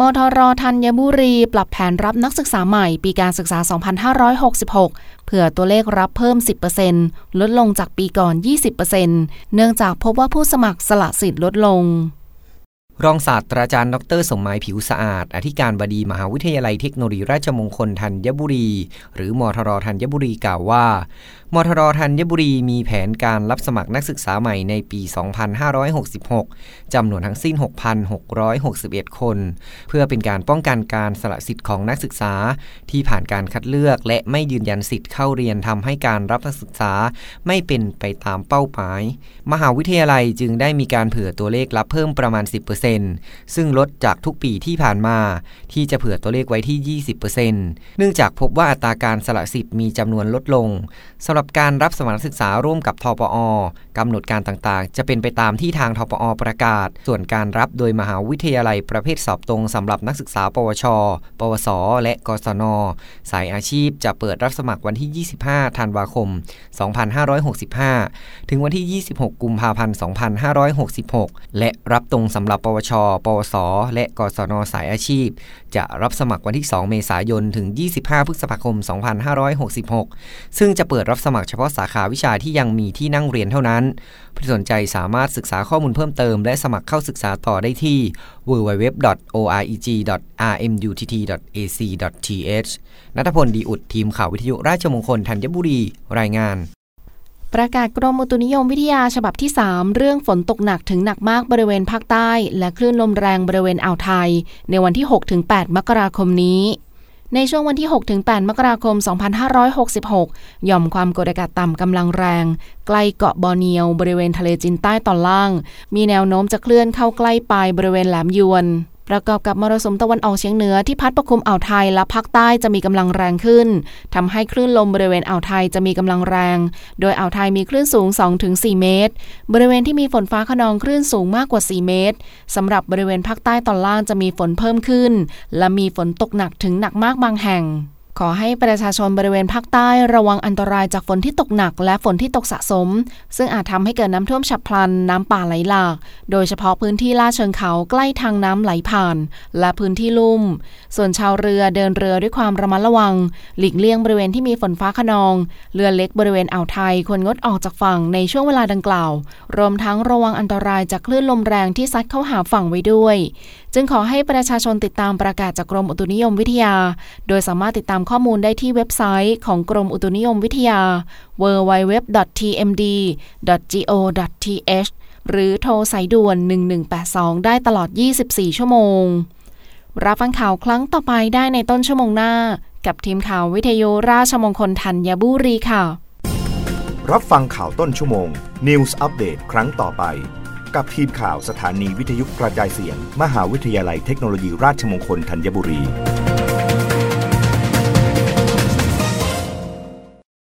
มทรธัญบุรี ปรับแผนรับนักศึกษาใหม่ปีการศึกษา 2566 เผื่อตัวเลขรับเพิ่ม 10%ลดลงจากปีก่อน 20%เนื่องจากพบว่าผู้สมัครสละสิทธิ์ลดลง รองศาสตราจารย์ดรสมหมายผิวสะอาด อธิการบดีมหาวิทยาลัยเทคโนโลยีราชมงคลธัญบุรี หรือมทรธัญบุรีกล่าวว่า มทรธัญบุรีมีแผนการรับสมัครนักศึกษาใหม่ในปี 2566 จำนวนทั้งสิ้น 6,661 คน เพื่อเป็นการป้องกันการสละสิทธิ์ของนักศึกษา ที่ผ่านการคัดเลือกและไม่ยืนยันสิทธิ์เข้าเรียนทำให้การรับนักศึกษาไม่เป็นไปตามเป้าหมาย มหาวิทยาลัยจึงได้มีการเผื่อตัวเลขรับเพิ่มประมาณ 10%ซึ่งลดจากทุกปีที่ผ่านมา ที่จะเผื่อตัวเลขไว้ที่ 20%เนื่องจากพบว่าอัตราการสละสิทธิ์มีจำนวนลดลงสำหรับการรับสมัครนักศึกษาร่วมกับทปอกำหนดการต่างๆ จะเป็นไปตามที่ทางทปอประกาศ ส่วนการรับโดยมหาวิทยาลัยประเภทสอบตรงสำหรับนักศึกษา ปวช ปวส และกศน สายอาชีพจะเปิดรับสมัครวันที่ 25 ธันวาคม 2565 ถึงวันที่ 26 กุมภาพันธ์ 2566 และรับตรงสำหรับปววช ปวส และกศนสายอาชีพ จะรับสมัครวันที่ 2 เมษายน ถึง 25 พฤษภาคม 2566 ซึ่งจะเปิดรับสมัครเฉพาะสาขาวิชาที่ยังมีที่นั่งเรียนเท่านั้น ผู้สนใจสามารถศึกษาข้อมูลเพิ่มเติม และสมัครเข้าศึกษาต่อได้ที่ www.oreg.rmutt.ac.th นัทพลดีอุดทีมข่าววิทยุราชมงคลธัญบุรีรายงาน ประกาศกรมอุตุนิยมวิทยาฉบับที่ 3 เรื่องฝนตกหนักถึงหนักมากบริเวณภาคใต้ และคลื่นลมแรงบริเวณอ่าวไทย ในวันที่ 6-8 มกราคมนี้ในช่วงวันที่ 6-8 มกราคม 2566 หย่อมความกดอากาศต่ำกำลังแรง ใกล้เกาะบอร์เนียว บริเวณทะเลจีนใต้ตอนล่าง มีแนวโน้มจะเคลื่อนเข้าใกล้ปลายบริเวณแหลมยวน ประกอบกับมรสุมตะวันออกเฉียงเหนือที่พัดปกคลุมอ่าวไทยและภาคใต้จะมีกำลังแรงขึ้นทำให้คลื่นลมบริเวณอ่าวไทยจะมีกำลังแรง โดยอ่าวไทยมีคลื่นสูง 2-4 เมตร บริเวณที่มีฝนฟ้าขนองคลื่นสูงมากกว่า 4 เมตรสำหรับบริเวณภาคใต้ตอนล่างจะมีฝนเพิ่มขึ้น และมีฝนตกหนักถึงหนักมากบางแห่ง ขอให้ประชาชนบริเวณภาคใต้ระวังอันตรายจากฝนที่ตกหนักและฝนที่ตกสะสม ซึ่งอาจทำให้เกิดน้ำท่วมฉับพลัน น้ำป่าไหลหลาก โดยเฉพาะพื้นที่ลาดเชิงเขาใกล้ทางน้ำไหลผ่าน และพื้นที่ลุ่ม ส่วนชาวเรือเดินเรือด้วยความระมัดระวัง หลีกเลี่ยงบริเวณที่มีฝนฟ้าขนอง เรือเล็กบริเวณอ่าวไทยควรงดออกจากฝั่งในช่วงเวลาดังกล่าว รวมทั้งระวังอันตรายจากคลื่นลมแรงที่ซัดเข้าหาฝั่งไว้ด้วย จึงขอให้ประชาชนติดตามประกาศจากกรมอุตุนิยมวิทยา โดยสามารถติดตามข้อมูลได้ที่เว็บไซต์ของกรมอุตุนิยมวิทยา www.tmd.go.th หรือโทรสายด่วน 1182 ได้ตลอด 24 ชั่วโมง รับฟังข่าวครั้งต่อไปได้ในต้นชั่วโมงหน้า กับทีมข่าววิทยุราชมงคลธัญบุรีค่ะ รับฟังข่าวต้นชั่วโมง News อัปเดตครั้งต่อไป กับทีมข่าวสถานีวิทยุกระจายเสียง มหาวิทยาลัยเทคโนโลยีราชมงคลธัญบุรี